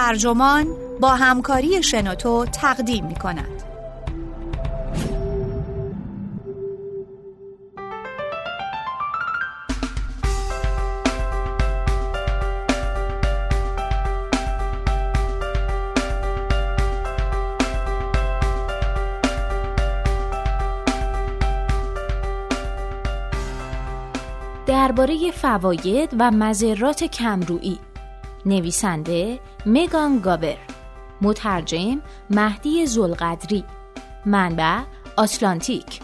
ترجمان با همکاری شنوتو تقدیم می کند. درباره فواید و مذرات کمرویی نویسنده مگان گابر. مترجم مهدی زلقدری منبع آتلانتیک.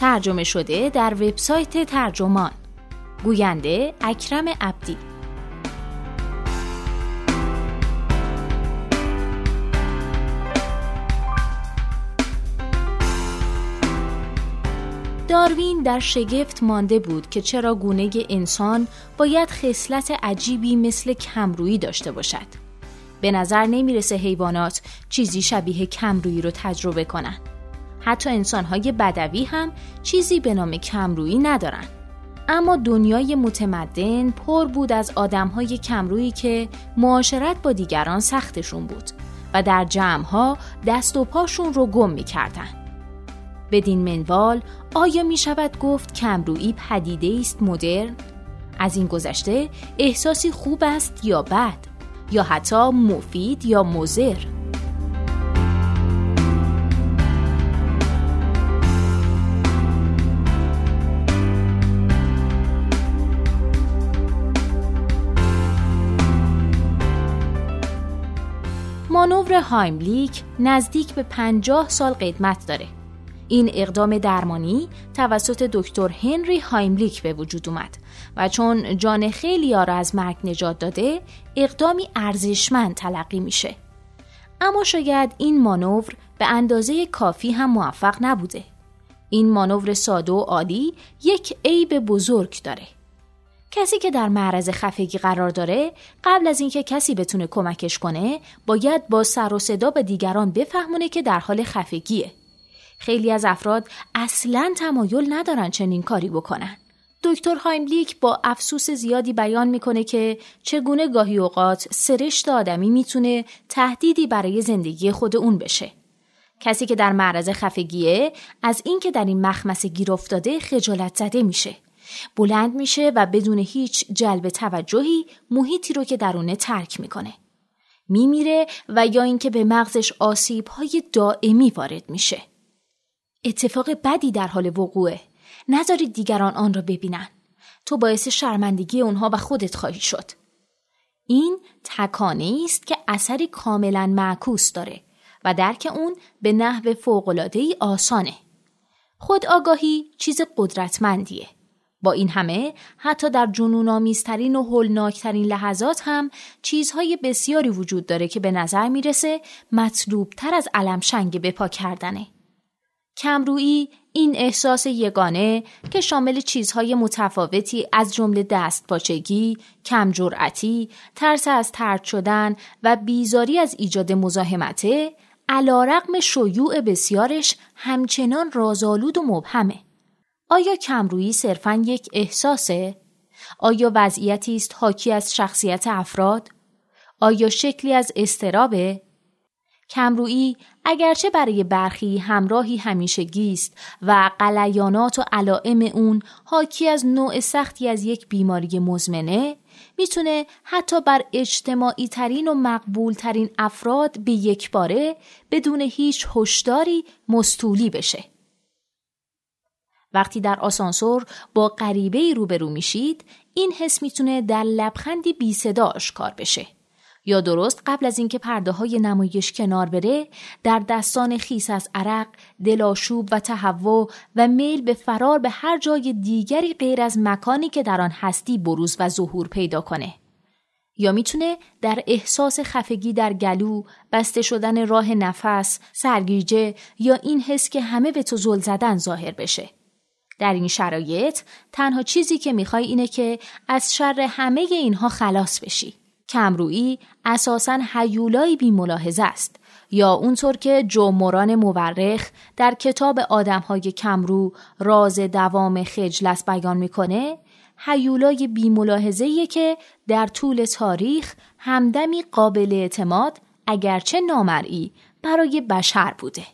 ترجمه شده در وبسایت ترجمان. گوینده اکرم عبدی. داروین در شگفت مانده بود که چرا گونه انسان باید خصلت عجیبی مثل کمرویی داشته باشد. به نظر نمی‌رسه حیوانات چیزی شبیه کمرویی رو تجربه کنند. حتی انسانهای بدوی هم چیزی به نام کمرویی ندارن. اما دنیای متمدن پر بود از آدمهای کمرویی که معاشرت با دیگران سختشون بود و در جمعها دست و پاشون رو گم می‌کردن. بدین منوال آیا می شود گفت کمرویی پدیده است مدرن؟ از این گذشته احساسی خوب است یا بد؟ یا حتی مفید یا مزر؟ مانور هایملیک نزدیک به پنجاه سال قدمت داره این اقدام درمانی توسط دکتر هنری هایملیک به وجود اومد و چون جان خیلی را از مرگ نجات داده اقدامی ارزشمند تلقی میشه. اما شاید این مانور به اندازه کافی هم موفق نبوده. این مانور ساده و عالی یک عیب بزرگ داره. کسی که در معرض خفگی قرار داره قبل از اینکه کسی بتونه کمکش کنه باید با سر و صدا به دیگران بفهمونه که در حال خفگیه. خیلی از افراد اصلا تمایل ندارن چنین کاری بکنن. دکتر هایملیک با افسوس زیادی بیان می‌کنه که چگونه گاهی اوقات سرشت آدمی می‌تونه تهدیدی برای زندگی خود اون بشه. کسی که در معرض خفگیه از اینکه در این مخمسه گیر افتاده خجالت زده میشه. بلند میشه و بدون هیچ جلب توجهی محیطی رو که درونه ترک می‌کنه. میمیره و یا اینکه به مغزش آسیب های دائمی وارد میشه. اتفاق بدی در حال وقوعه. نذارید دیگران آن را ببینن. تو باعث شرمندگی اونها و خودت خواهی شد. این تکانه است که اثری کاملا معکوس داره و درک اون به نحو فوق‌العاده‌ای آسانه. خود آگاهی چیز قدرتمندیه. با این همه حتی در جنونآمیزترین و هولناکترین لحظات هم چیزهای بسیاری وجود داره که به نظر می‌رسه مطلوبتر از علم شنگ به پا کردنه. کمرویی این احساس یگانه که شامل چیزهای متفاوتی از جمله دست پاچگی، کم جرعتی، ترس از ترد شدن و بیزاری از ایجاد مزاحمته علا رقم شیوع بسیارش همچنان رازآلود و مبهمه. آیا کمرویی صرفا یک احساسه؟ آیا وضعیتی است حاکی از شخصیت افراد؟ آیا شکلی از استرابه؟ کمرویی اگرچه برای برخی همراهی همیشگی است و قلیانات و علائم اون حاکی از نوع سختی از یک بیماری مزمنه می‌تونه حتی بر اجتماعی ترین و مقبول ترین افراد به یک باره بدون هیچ هشداری مستولی بشه. وقتی در آسانسور با غریبه روبرو میشید این حس می‌تونه در لبخندی بی صدا آشکار بشه. یا درست قبل از اینکه پرده های نمایش کنار بره در دستان خیس از عرق، دلاشوب و تهوع و میل به فرار به هر جای دیگری غیر از مکانی که در آن هستی بروز و ظهور پیدا کنه. یا می‌تونه در احساس خفگی در گلو، بسته شدن راه نفس، سرگیجه یا این حس که همه به تو زل زدن ظاهر بشه. در این شرایط تنها چیزی که می‌خوای اینه که از شر همه اینها خلاص بشی. کمرویی اساسا حیولایی بی ملاحظه است یا اونطور که جو موران مورخ در کتاب آدمهای کمرو راز دوام خجلس بیان می‌کنه حیولای بیملاحظه‌ایه که در طول تاریخ همدمی قابل اعتماد اگرچه نامرئی برای بشر بوده.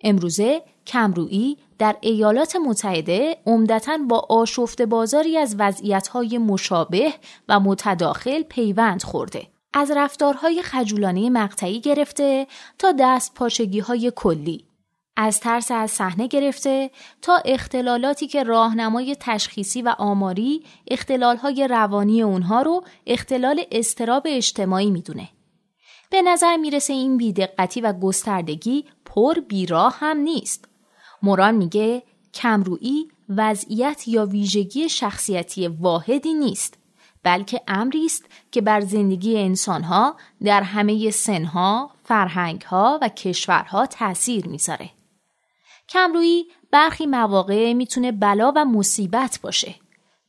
امروزه کمرویی در ایالات متحده عمدتا با آشفت بازاری از وضعیت‌های مشابه و متداخل پیوند خورده. از رفتارهای خجولانه مقطعی گرفته تا دست پاچگی های کلی از ترس از صحنه گرفته تا اختلالاتی که راهنمای تشخیصی و آماری اختلالهای روانی اونها رو اختلال استراب اجتماعی می‌دونه. به نظر می‌رسه این بیدقتی و گستردگی پر بیراه هم نیست. موران میگه کمرویی وضعیت یا ویژگی شخصیتی واحدی نیست بلکه امری است که بر زندگی انسانها در همه سنها، فرهنگها و کشورها تأثیر می‌ذاره. کمرویی برخی مواقع می‌تونه بلا و مصیبت باشه.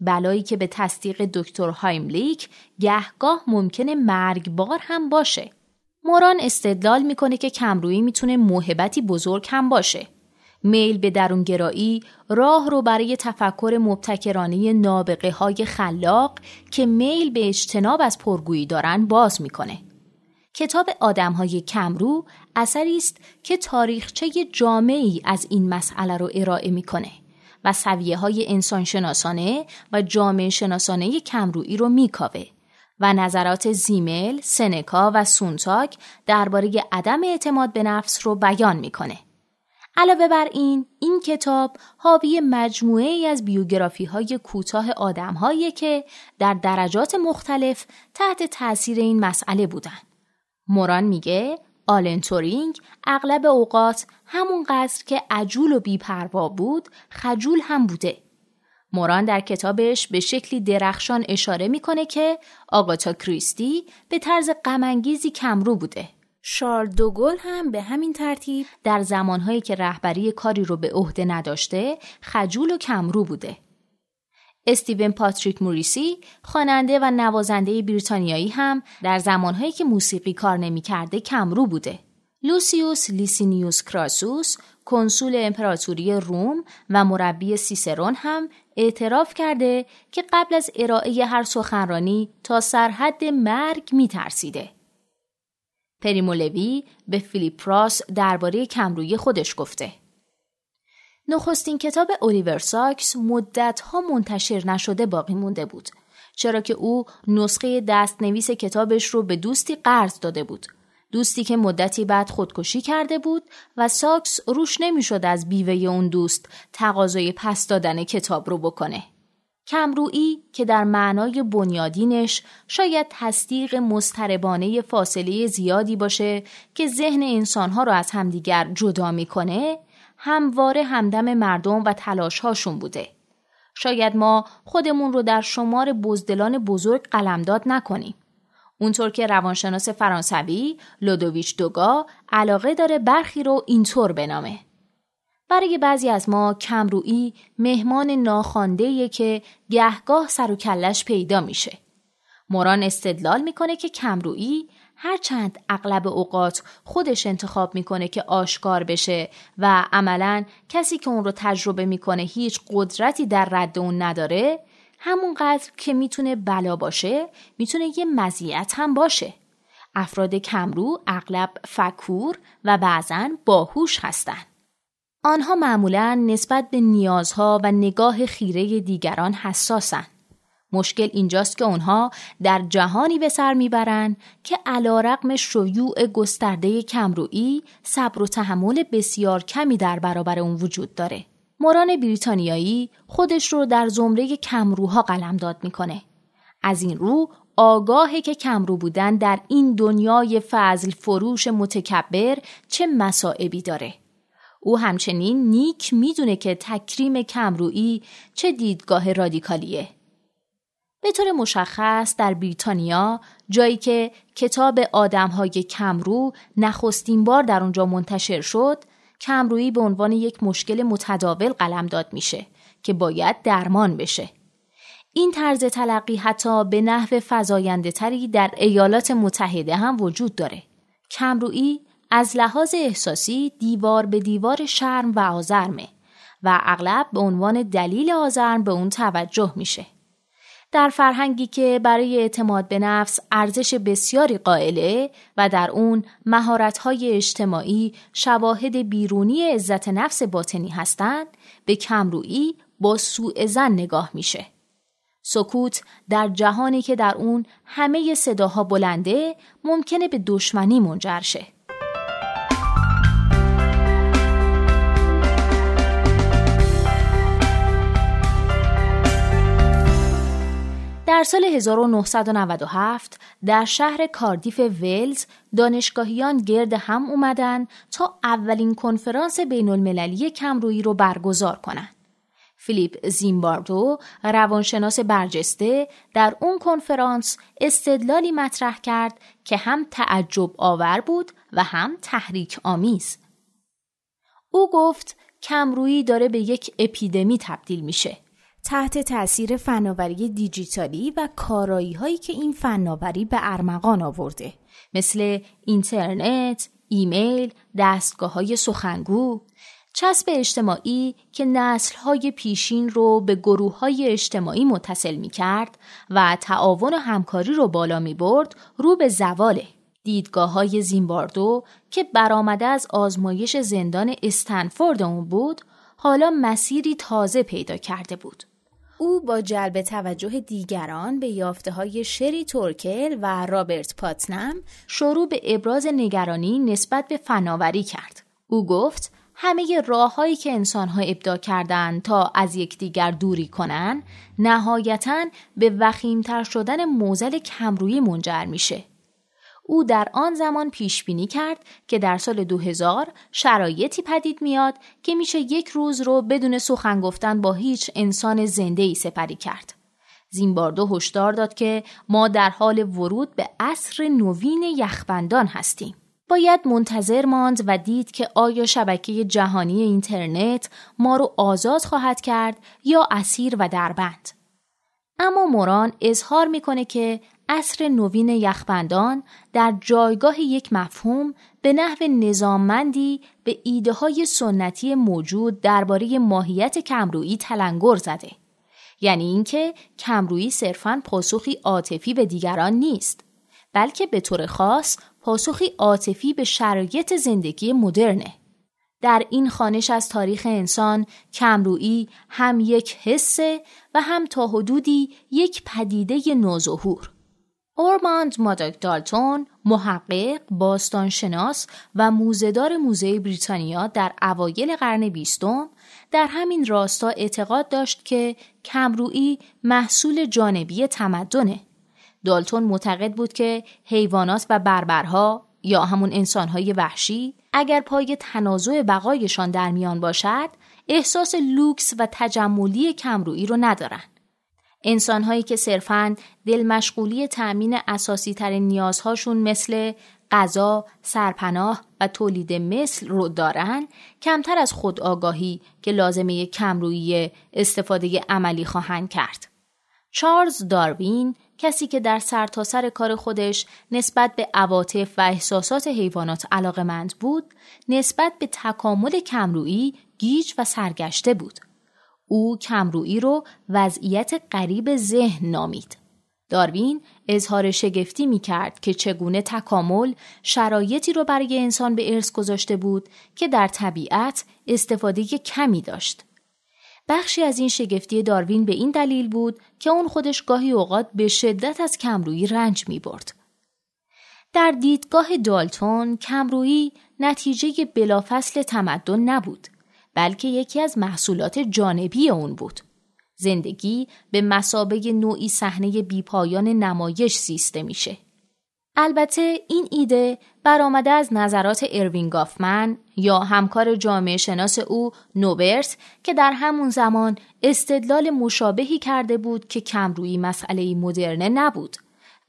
بلایی که به تصدیق دکتر هایملیک گهگاه ممکنه مرگبار هم باشه. موران استدلال می‌کنه که کمرویی می‌تونه موهبتی بزرگ هم باشه. میل به درونگرایی راه رو برای تفکر مبتکرانه نابغه های خلاق که میل به اجتناب از پرگویی دارن باز می‌کنه. کتاب آدم های کمرو اثری است که تاریخچه جامعی از این مسئله رو ارائه می‌کنه و سویه های انسان شناسانه و جامعه شناسانه کمرویی رو میکاوه و نظرات زیمل، سنکا و سونتاک درباره عدم اعتماد به نفس رو بیان می‌کنه. علاوه بر این این کتاب حاوی مجموعه ای از بیوگرافی های کوتاه آدم که در درجات مختلف تحت تاثیر این مسئله بودند. موران میگه آلن تورینگ اغلب اوقات همون قدر که عجول و بیپروا بود خجول هم بوده. موران در کتابش به شکلی درخشان اشاره می‌کنه که آگاتا کریستی به طرز غمانگیزی کمرو بوده. شارل دوگل هم به همین ترتیب در زمانهایی که رهبری کاری رو به عهده نداشته خجول و کمرو بوده. استیون پاتریک موریسی خواننده و نوازنده بریتانیایی هم در زمانهایی که موسیقی کار نمی‌کرده کمرو بوده. لوسیوس لیسینیوس کراسوس کنسول امپراتوری روم و مربی سیسرون هم اعتراف کرده که قبل از ارائه هر سخنرانی تا سرحد مرگ میترسیده. پریمولوی به فیلیپ راس درباره کمروی خودش گفته. نخستین کتاب الیور ساکس مدتها منتشر نشده باقی مونده بود چرا که او نسخه دستنویس کتابش رو به دوستی قرض داده بود دوستی که مدتی بعد خودکشی کرده بود و ساکس روش نمی‌شد از بیوه اون دوست تقاضای پس دادن کتاب رو بکنه کمرویی که در معنای بنیادینش شاید تصدیق مستربانه فاصله زیادی باشه که ذهن انسانها رو از همدیگر جدا می‌کنه همواره همدم مردم و تلاش هاشون بوده. شاید ما خودمون رو در شمار بزدلان بزرگ قلمداد نکنیم. اونطور که روانشناس فرانسوی لودویچ دوگا علاقه داره برخی رو اینطور بنامه. برای بعضی از ما کمرویی مهمان ناخوانده که گهگاه سر و کلش پیدا میشه. موران استدلال می‌کنه که کمرویی هرچند اغلب اوقات خودش انتخاب می‌کنه که آشکار بشه و عملا کسی که اون رو تجربه می‌کنه هیچ قدرتی در رد اون نداره همونقدر که می‌تونه بلا باشه می‌تونه یه مزیت هم باشه افراد کمرو اغلب فکور و بعضا باهوش هستند. آنها معمولا نسبت به نیازها و نگاه خیره دیگران حساسن. مشکل اینجاست که اونها در جهانی به سر می‌برند که علا رقم شیوع گسترده کمرویی صبر و تحمل بسیار کمی در برابر اون وجود داره. موران بریتانیایی خودش رو در زمره کمروها قلمداد می‌کنه. از این رو آگاهه که کمرو بودن در این دنیای فضل فروش متکبر چه مسائبی داره. او همچنین نیک می‌دونه که تکریم کمرویی چه دیدگاه رادیکالیه. به طور مشخص در بریتانیا جایی که کتاب آدمهای کمرو نخستین بار در اونجا منتشر شد کمرویی به عنوان یک مشکل متداول قلمداد میشه که باید درمان بشه این طرز تلقی حتی به نحو فضاینده تری در ایالات متحده هم وجود داره کمرویی از لحاظ احساسی دیوار به دیوار شرم و آزرمه و اغلب به عنوان دلیل آزرم به اون توجه میشه در فرهنگی که برای اعتماد به نفس ارزش بسیاری قائله و در اون مهارت‌های اجتماعی شواهد بیرونی عزت نفس باطنی هستند به کمرویی با سوء زن نگاه میشه. سکوت در جهانی که در اون همه صداها بلنده ممکنه به دشمنی منجر شه. در سال 1997 در شهر کاردیف ولز دانشگاهیان گرد هم اومدن تا اولین کنفرانس بین المللی کمرویی رو برگزار کنند. فیلیپ زیمباردو روانشناس برجسته در اون کنفرانس استدلالی مطرح کرد که هم تعجب آور بود و هم تحریک آمیز. او گفت کمرویی داره به یک اپیدمی تبدیل میشه. تحت تاثیر فناوری دیجیتالی و کارایی هایی که این فناوری به ارمغان آورده مثل اینترنت، ایمیل، دستگاه های سخنگو، چسب اجتماعی که های پیشین رو به گروه های اجتماعی متصل می کرد و تعاون و همکاری رو بالا می برد رو به زواله. دیدگاه های زیمباردو که برآمده از آزمایش زندان استنفورد اون بود حالا مسیری تازه پیدا کرده بود. او با جلب توجه دیگران به یافته های شری تورکل و رابرت پاتنم شروع به ابراز نگرانی نسبت به فناوری کرد. او گفت همه راههایی که انسانها ابدا کردند تا از یکدیگر دوری کنند نهایتا به وخیمتر شدن موزل کمرویی منجر میشه. او در آن زمان پیش بینی کرد که در سال 2000 شرایطی پدید میاد که میشه یک روز رو بدون سخن گفتن با هیچ انسان زنده ای سپری کرد. زیمباردو هشدار داد که ما در حال ورود به عصر نوین یخبندان هستیم. باید منتظر ماند و دید که آیا شبکه جهانی اینترنت ما رو آزاد خواهد کرد یا اسیر و دربند. اما موران اظهار می‌کنه که عصر نوین یخبندان در جایگاه یک مفهوم به نحو نظاممندی به ایده های سنتی موجود درباره ماهیت کمرویی تلنگر زده. یعنی اینکه کمرویی صرفاً پاسخی عاطفی به دیگران نیست بلکه به طور خاص پاسخی عاطفی به شرایط زندگی مدرنه. در این خانش از تاریخ انسان کمرویی هم یک حسه و هم تا حدودی یک پدیده نوظهور. اورماند ماداک دالتون محقق، باستانشناس و موزهدار موزه بریتانیا در اوایل قرن بیستم در همین راستا اعتقاد داشت که کمرویی محصول جانبی تمدنه. دالتون معتقد بود که حیوانات و بربرها یا همون انسانهای وحشی اگر پای تنازع بقایشان در میان باشد احساس لوکس و تجملی کمرویی رو ندارن. انسانهایی که صرفاً دل مشغولی تأمین اساسی ترین نیازهاشون مثل غذا، سرپناه و تولید مثل رو دارن کمتر از خود آگاهی که لازمه کمرویی استفاده عملی خواهند کرد. چارلز داروین کسی که در سرتاسر سر کار خودش نسبت به عواطف و احساسات حیوانات علاقمند بود نسبت به تکامل کمرویی گیج و سرگشته بود او کمرویی رو وضعیت قریب ذهن نامید. داروین اظهار شگفتی می کرد که چگونه تکامل شرایطی رو برای انسان به ارث گذاشته بود که در طبیعت استفاده کمی داشت. بخشی از این شگفتی داروین به این دلیل بود که اون خودش گاهی اوقات به شدت از کمرویی رنج می برد. در دیدگاه دالتون کمرویی نتیجه بلافصل تمدن نبود. بلکه یکی از محصولات جانبی اون بود. زندگی به مسابه نوعی صحنه بیپایان نمایش زیسته میشه. البته این ایده برآمده از نظرات اروین گافمن یا همکار جامعه شناس او نوبرت که در همون زمان استدلال مشابهی کرده بود که کمرویی مسئله مدرنه نبود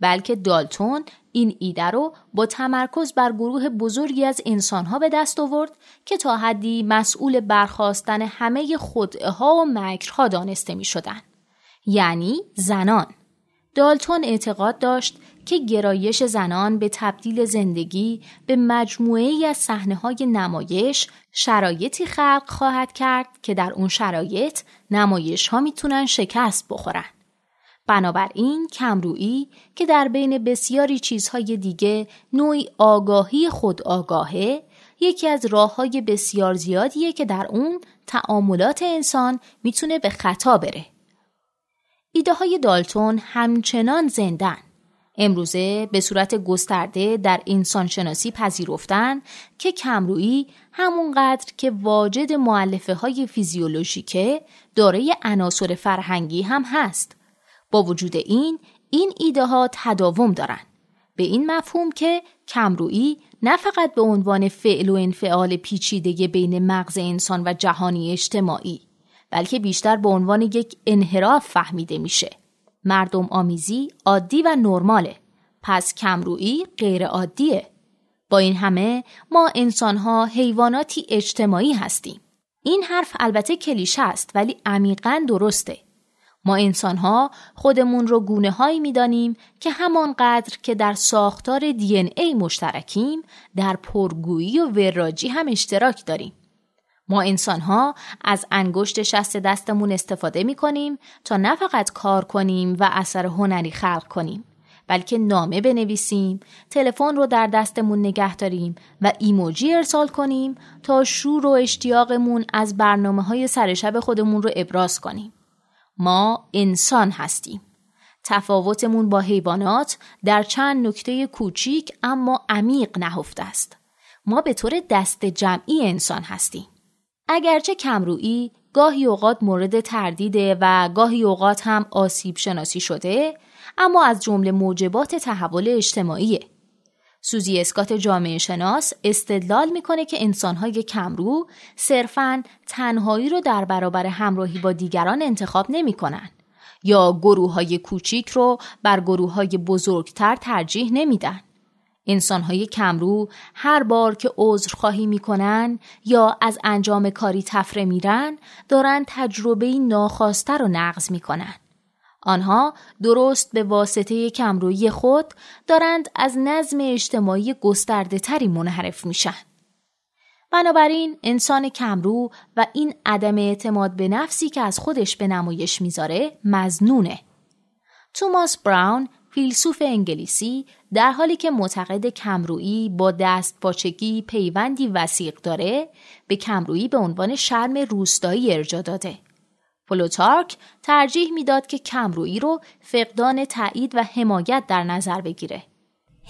بلکه دالتون این ایده رو با تمرکز بر گروه بزرگی از انسانها به دست آورد که تا حدی مسئول برخواستن همه خدعه و مکرها دانسته می شدن. یعنی زنان. دالتون اعتقاد داشت که گرایش زنان به تبدیل زندگی به مجموعه از صحنه های نمایش شرایطی خلق خواهد کرد که در اون شرایط نمایش ها می‌تونن شکست بخورن. بنابراین کمرویی که در بین بسیاری چیزهای دیگه نوعی آگاهی خود آگاهه یکی از راه های بسیار زیادیه که در اون تعاملات انسان می‌تونه به خطا بره. ایده های دالتون همچنان زندن. امروزه به صورت گسترده در انسانشناسی پذیرفتن که کمرویی همونقدر که واجد معلفه های فیزیولوژیکه دارای عناصر فرهنگی هم هست. با وجود این این ایده ها تداوم دارن. به این مفهوم که کمرویی نه فقط به عنوان فعل و انفعال پیچیده بین مغز انسان و جهانی اجتماعی بلکه بیشتر به عنوان یک انحراف فهمیده میشه. مردم آمیزی عادی و نرماله. پس کمرویی غیر عادیه. با این همه ما انسانها حیواناتی اجتماعی هستیم. این حرف البته کلیشه است ولی عمیقا درسته. ما انسانها خودمون رو گونه هایی می دانیم که همانقدر که در ساختار دی ای مشترکیم در پرگویی و وراجی هم اشتراک داریم. ما انسان ها از انگشت شست دستمون استفاده می کنیم تا نه فقط کار کنیم و اثر هنری خلق کنیم بلکه نامه بنویسیم، تلفن رو در دستمون نگه داریم و ایموجی ارسال کنیم تا شور و اشتیاقمون از برنامه های سرشب خودمون رو ابراز کنیم. ما انسان هستیم. تفاوتمون با حیوانات در چند نکته کوچیک اما عمیق نهفته است. ما به طور دست جمعی انسان هستیم. اگرچه کمرویی گاهی اوقات مورد تردیده و گاهی اوقات هم آسیب شناسی شده اما از جمله موجبات تحول اجتماعیه. سوزی اسکات جامعه شناس استدلال می‌کنه که انسانهای کمرو صرفاً تنهایی رو در برابر همراهی با دیگران انتخاب نمی‌کنن یا گروه های کوچیک رو بر گروه های بزرگتر ترجیح نمیدن. انسانهای کمرو هر بار که عذر خواهی می‌کنن یا از انجام کاری تفره میرن دارن تجربه ناخواسته رو نقض می‌کنن. آنها درست به واسطه کمرویی خود دارند از نظم اجتماعی گسترده تری منحرف میشن. بنابراین انسان کمرو و این عدم اعتماد به نفسی که از خودش به نمایش می‌ذاره مزنونه. توماس براون فیلسوف انگلیسی در حالی که معتقد کمرویی با دست پاچگی پیوندی وسیق داره به کمرویی به عنوان شرم روستایی ارجا داده. پلوتارک ترجیح می‌داد که کمرویی رو فقدان تایید و حمایت در نظر بگیره.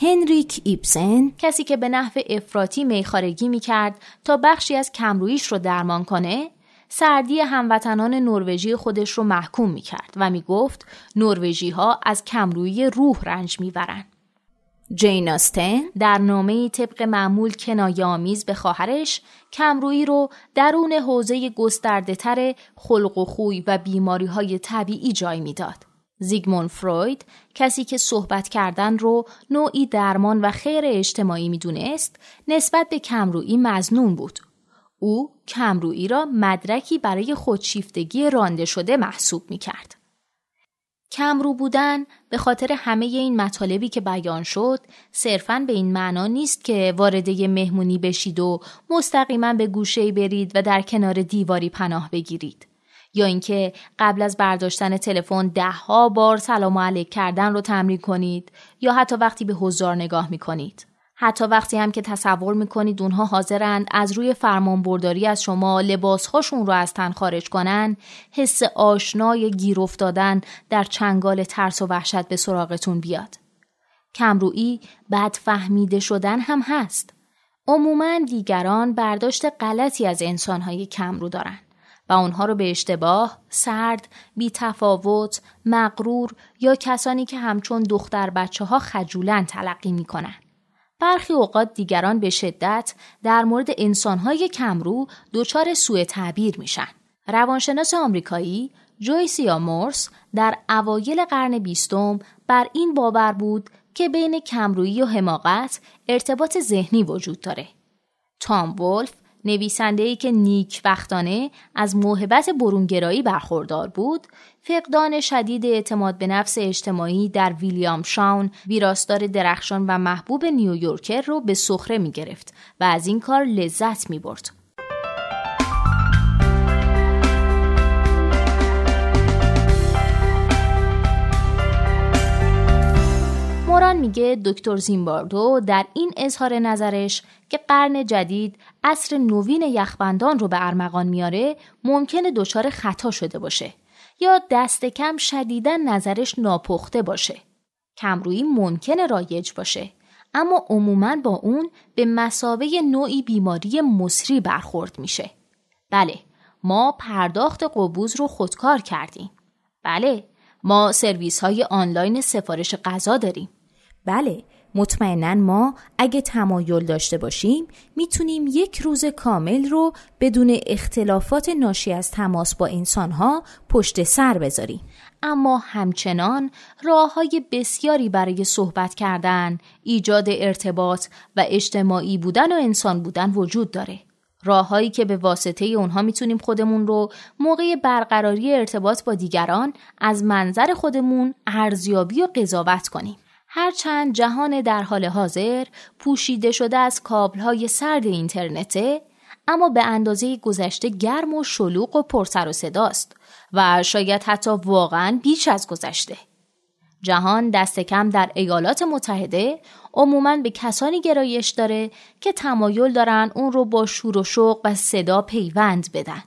هنریک ایبسن کسی که به نحو افراطی میخارگی می‌کرد تا بخشی از کمرویش رو درمان کنه سردی هموطنان نروژی خودش رو محکوم می‌کرد و می‌گفت نروژی ها از کمرویی روح رنج می‌برند. جین آستن در نامه طبق معمول کنایه آمیز به خواهرش کمرویی رو درون حوزه گسترده تر خلق و خوی و بیماری های طبیعی جای می‌داد. زیگمون فروید کسی که صحبت کردن رو نوعی درمان و خیر اجتماعی می‌دونست نسبت به کمرویی مزنون بود. او کمرویی را مدرکی برای خودشیفتگی رانده شده محسوب می کرد. کمرو بودن به خاطر همه این مطالبی که بیان شد صرفا به این معنا نیست که وارده مهمونی بشید و مستقیما به گوشه برید و در کنار دیواری پناه بگیرید یا اینکه قبل از برداشتن تلفن دهها بار سلام علیک کردن رو تمرین کنید یا حتی وقتی به حضار نگاه می کنید. حتی وقتی هم که تصور می‌کنید اونها حاضرند از روی فرمان برداری از شما لباسهاشون رو از تن خارج کنن حس آشنای گیر افتادن در چنگال ترس و وحشت به سراغتون بیاد. کمرویی بد فهمیده شدن هم هست. عموما دیگران برداشت غلطی از انسانهای کمرو دارن و اونها رو به اشتباه، سرد، بی تفاوت، مغرور یا کسانی که همچون دختر بچه ها خجولن تلقی می‌کنن. برخی اوقات دیگران به شدت در مورد انسانهای کمرو دچار سوء تعبیر میشن. روانشناس آمریکایی جویسیا مورس در اوایل قرن بیستم بر این باور بود که بین کمرویی و حماقت ارتباط ذهنی وجود داره. تام ولف نویسنده‌ای که نیک وقتانه از موهبت برونگرایی برخوردار بود فقدان شدید اعتماد به نفس اجتماعی در ویلیام شاون ویراستار درخشان و محبوب نیویورکر رو به سخره می گرفت و از این کار لذت می برد. میگه دکتر زیمباردو در این اظهار نظرش که قرن جدید عصر نوین یخبندان رو به ارمغان میاره ممکنه دچار خطا شده باشه یا دست کم شدیدن نظرش ناپخته باشه. کمرویی ممکنه رایج باشه اما عموما با اون به مسابه نوعی بیماری مصری برخورد میشه. بله ما پرداخت قبوز رو خودکار کردیم. بله ما سرویس های آنلاین سفارش غذا داریم. بله مطمئنا ما اگه تمایل داشته باشیم می‌تونیم یک روز کامل رو بدون اختلافات ناشی از تماس با انسانها پشت سر بذاریم. اما همچنان راه های بسیاری برای صحبت کردن، ایجاد ارتباط و اجتماعی بودن و انسان بودن وجود داره. راههایی که به واسطه اونها می‌تونیم خودمون رو موقع برقراری ارتباط با دیگران از منظر خودمون ارزیابی و قضاوت کنیم. هرچند جهان در حال حاضر پوشیده شده از کابلهای سرد اینترنته اما به اندازه گذشته گرم و شلوغ و پرسر و صداست و شاید حتی واقعا بیش از گذشته. جهان دست کم در ایالات متحده عموما به کسانی گرایش داره که تمایل دارن اون رو با شور و شوق و صدا پیوند بدن.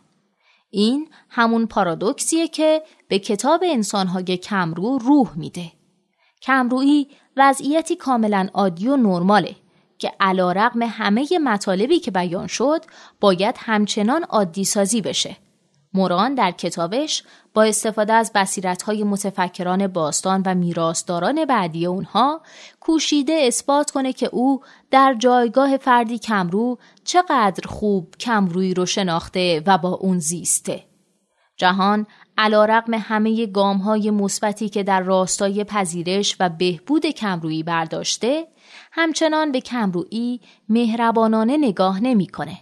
این همون پارادوکسیه که به کتاب انسانهای کمرو روح میده. کمرویی وضعیتی کاملا عادی و نرماله که علا رقم همه مطالبی که بیان شد باید همچنان عادی سازی بشه. موران در کتابش با استفاده از های متفکران باستان و میراثداران بعدی اونها کوشیده اثبات کنه که او در جایگاه فردی کمرو چقدر خوب کمرویی رو شناخته و با اون زیسته. جهان علا رقم همه گام های مثبتی که در راستای پذیرش و بهبود کمرویی برداشته همچنان به کمرویی مهربانانه نگاه نمی‌کنه.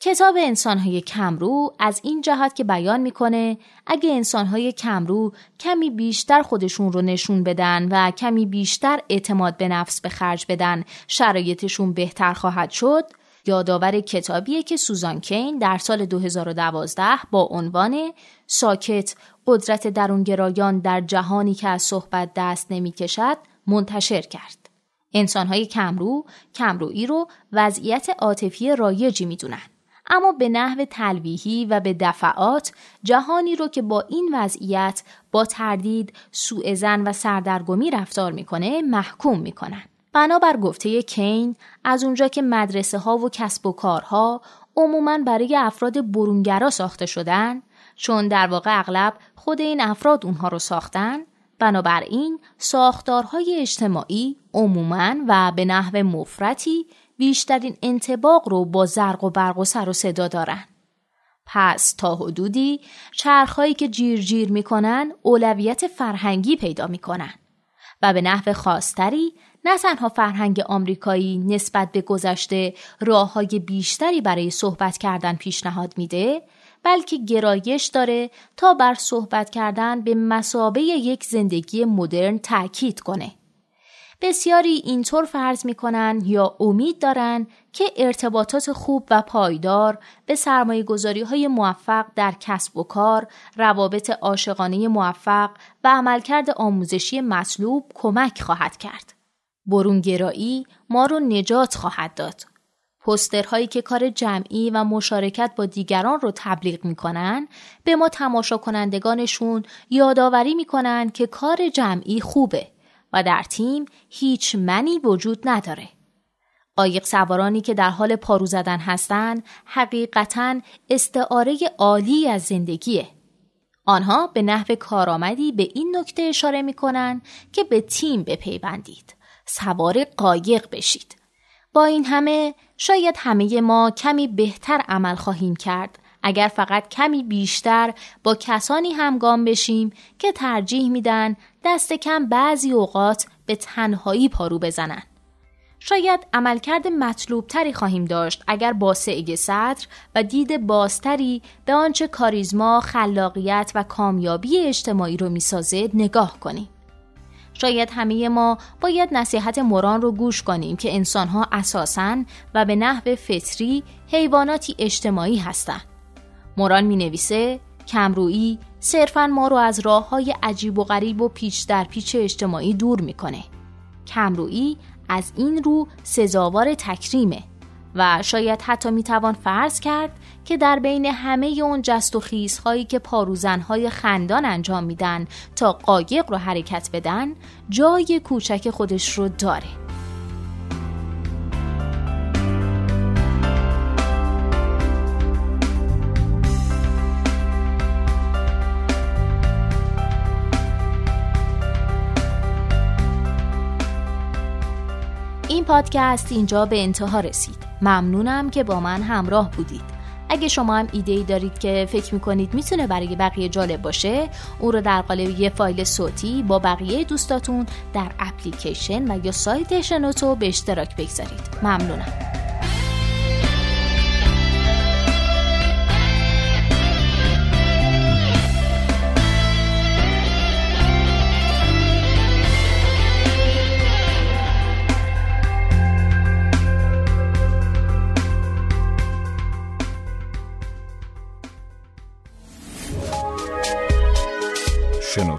کتاب انسانهای کمرو از این جهت که بیان می‌کنه اگه انسانهای کمرو کمی بیشتر خودشون رو نشون بدن و کمی بیشتر اعتماد به نفس به خرج بدن شرایطشون بهتر خواهد شد یادآور کتابیه که سوزان کین در سال 2012 با عنوان ساکت قدرت درونگرایان در جهانی که از صحبت دست نمی‌کشد منتشر کرد. انسانهای کمرو کمرویی رو وضعیت عاطفی رایجی می‌دونن. اما به نحو تلویحی و به دفعات جهانی رو که با این وضعیت با تردید، سوء زن و سردرگمی رفتار می‌کنه محکوم می‌کنن. بنابر گفته کین از اونجا که مدرسه ها و کسب و کارها عموماً برای افراد برونگرا ساخته شدن چون در واقع اغلب خود این افراد اونها رو ساختن بنابراین ساختارهای اجتماعی عموماً و به نحو مفرتی بیشترین انتباق رو با زرق و برق و سر و صدا دارن. پس تا حدودی چرخهایی که جیر جیر می‌کنن اولویت فرهنگی پیدا می‌کنن و به نحو خاصتری نه تنها فرهنگ آمریکایی نسبت به گذشته راه های بیشتری برای صحبت کردن پیشنهاد میده بلکه گرایش داره تا بر صحبت کردن به مسابه یک زندگی مدرن تاکید کنه. بسیاری اینطور فرض می‌کنن یا امید دارن که ارتباطات خوب و پایدار به سرمایه گذاری های موفق در کسب و کار، روابط عاشقانه موفق و عملکرد آموزشی مطلوب کمک خواهد کرد. برونگرایی ما رو نجات خواهد داد. پسترهایی که کار جمعی و مشارکت با دیگران رو تبلیغ می‌کنن به ما تماشا کنندگانشون یادآوری می‌کنن که کار جمعی خوبه و در تیم هیچ منی وجود نداره. قایق سوارانی که در حال پارو زدن هستند حقیقتا استعاره عالی از زندگیه. آنها به نحو کارآمدی به این نکته اشاره می‌کنن که به تیم بپیوندید. سوار قایق بشید. با این همه شاید همه ما کمی بهتر عمل خواهیم کرد اگر فقط کمی بیشتر با کسانی همگام بشیم که ترجیح میدن دست کم بعضی اوقات به تنهایی پارو بزنن. شاید عملکرد مطلوب تری خواهیم داشت اگر با سعی صدر و دید بازتری به آنچه کاریزما، خلاقیت و کامیابی اجتماعی رو می‌سازه نگاه کنیم. شاید همه ما باید نصیحت موران رو گوش کنیم که انسانها اساساً و به نحو فطری حیواناتی اجتماعی هستند. موران می نویسه صرفا ما رو از راه های عجیب و غریب و پیچ در پیچ اجتماعی دور می‌کنه کمرویی از این رو سزاوار تکریمه و شاید حتی می‌توان فرض کرد که در بین همه اون جست و خیزهایی که پاروزنهای خندان انجام میدن تا قایق رو حرکت بدن جای کوچک خودش رو داره. این پادکست اینجا به انتها رسید. ممنونم که با من همراه بودید. اگه شما هم ایده ای دارید که فکر می‌کنید می‌تونه برای بقیه جالب باشه او رو در قالب یه فایل صوتی با بقیه دوستاتون در اپلیکیشن و یا سایت شنوتو به اشتراک بگذارید. ممنونم.